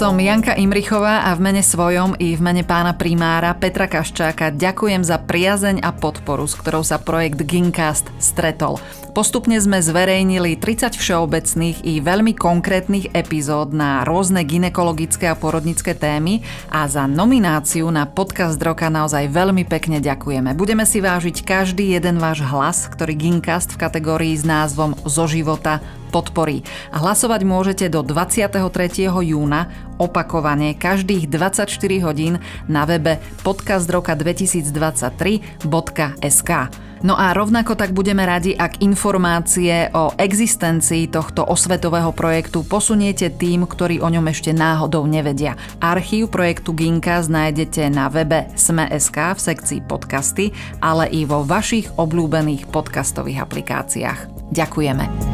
Som Janka Imrichová a v mene svojom i v mene pána primára Petra Kaščáka ďakujem za priazeň a podporu, s ktorou sa projekt Gincast stretol. Postupne sme zverejnili 30 všeobecných i veľmi konkrétnych epizód na rôzne ginekologické a porodnické témy a za nomináciu na podcast roka naozaj veľmi pekne ďakujeme. Budeme si vážiť každý jeden váš hlas, ktorý Gincast v kategórii s názvom Zo života podporí. Hlasovať môžete do 23. júna opakovane každých 24 hodín na webe podcastroka2023.sk. No a rovnako tak budeme radi, ak informácie o existencii tohto osvetového projektu posuniete tým, ktorí o ňom ešte náhodou nevedia. Archív projektu Ginka nájdete na webe Sme.sk v sekcii podcasty, ale i vo vašich obľúbených podcastových aplikáciách. Ďakujeme.